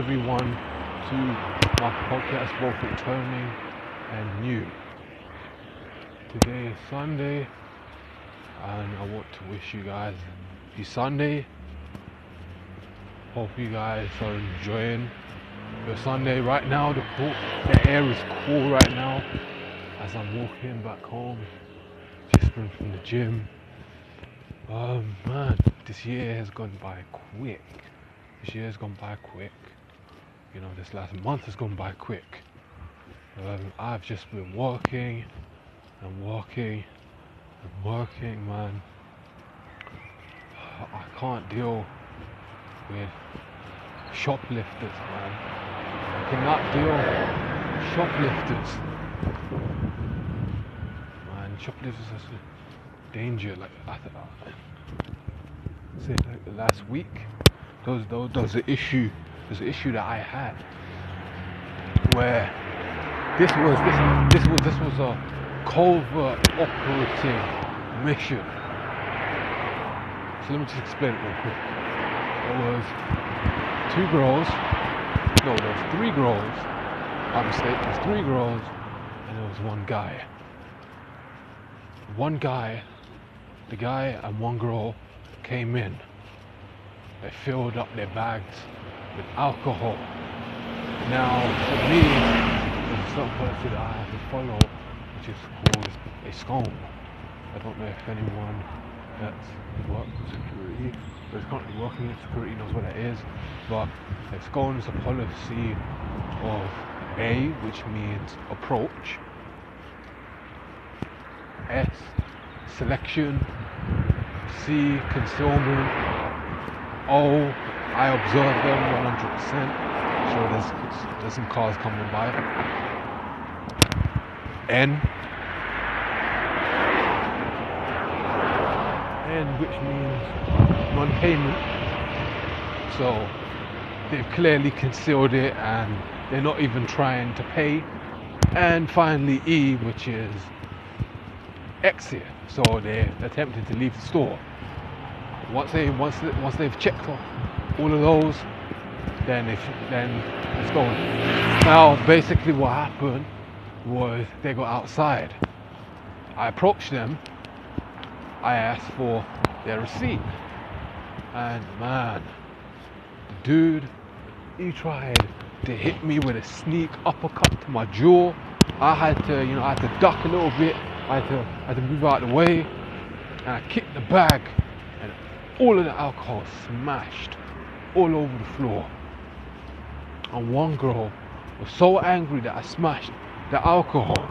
Everyone to my podcast, both returning and new. Today is Sunday, and I want to wish you guys a happy Sunday. Hope you guys are enjoying your Sunday. Right now, the cool, the air is cool right now as I'm walking back home, just from the gym. Oh man, this year has gone by quick. This year has gone by quick. You know, this last month has gone by quick. Um, I've just been walking and walking and working, man. I can't deal with shoplifters, man. I cannot deal with shoplifters. Man, shoplifters are danger. Like I th- say like last week, those those was an issue. There's an issue that I had where this was this this was this was a covert operating mission. So let me just explain it real quick. There was two girls. No, there was three girls. My mistake. There was three girls, and there was one guy. One guy the guy and one girl came in. They filled up their bags with alcohol. Now, for me, there's some that I have to follow, which is called a scone. I don't know if anyone that's worked in security, or is currently working in security knows what it is, but a scone is a policy of A, which means approach, S, selection, C, concealment, O, I observe them 100%. So there's, some cars coming by. N, N, which means non-payment. So they've clearly concealed it and they're not even trying to pay. And finally E, which is exit. So they're attempting to leave the store. Once they once once they've checked off all of those, then if then it's going. Now basically what happened was they got outside. I approached them. I asked for their receipt, and man, the dude, he tried to hit me with a sneak uppercut to my jaw. I had to, you know, I had to duck a little bit. I had to, I had to move out of the way, and I kicked the bag, and all of the alcohol smashed all over the floor. And one girl was so angry that I smashed the alcohol.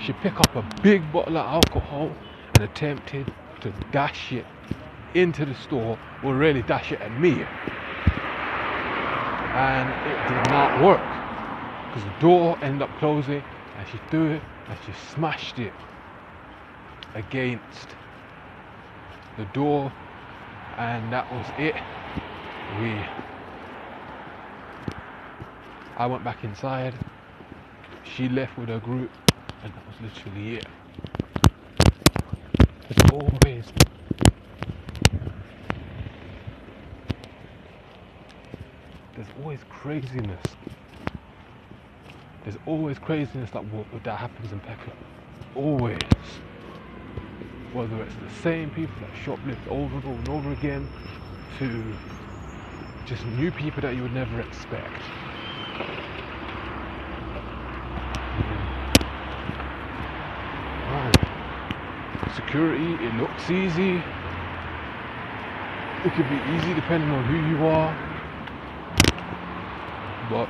She picked up a big bottle of alcohol and attempted to dash it into the store, or really dash it at me. And it did not work because the door ended up closing, and she threw it and she smashed it against the door, and that was it. We I went back inside. She left with her group, and that was literally it. There's always there's always craziness. There's always craziness that that happens in Peckham. Always. Whether it's the same people that shoplift over and over and over again, to just new people that you would never expect. Security, it looks easy. It could be easy depending on who you are. But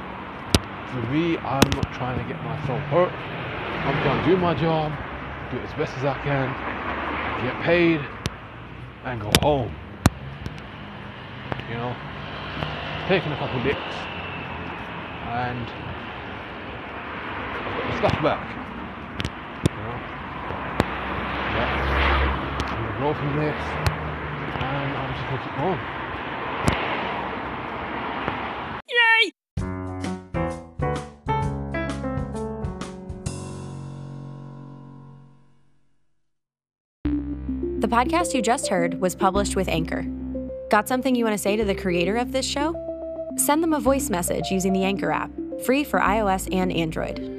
for me, I'm not trying to get myself hurt. I'm trying to do my job, do it as best as I can, get paid, and go home. You know, taking a couple licks and stuff back. You know? Yeah. I'm gonna grow from this and I'm just gonna keep going. The podcast you just heard was published with Anchor. Got something you want to say to the creator of this show? Send them a voice message using the Anchor app, free for iOS and Android.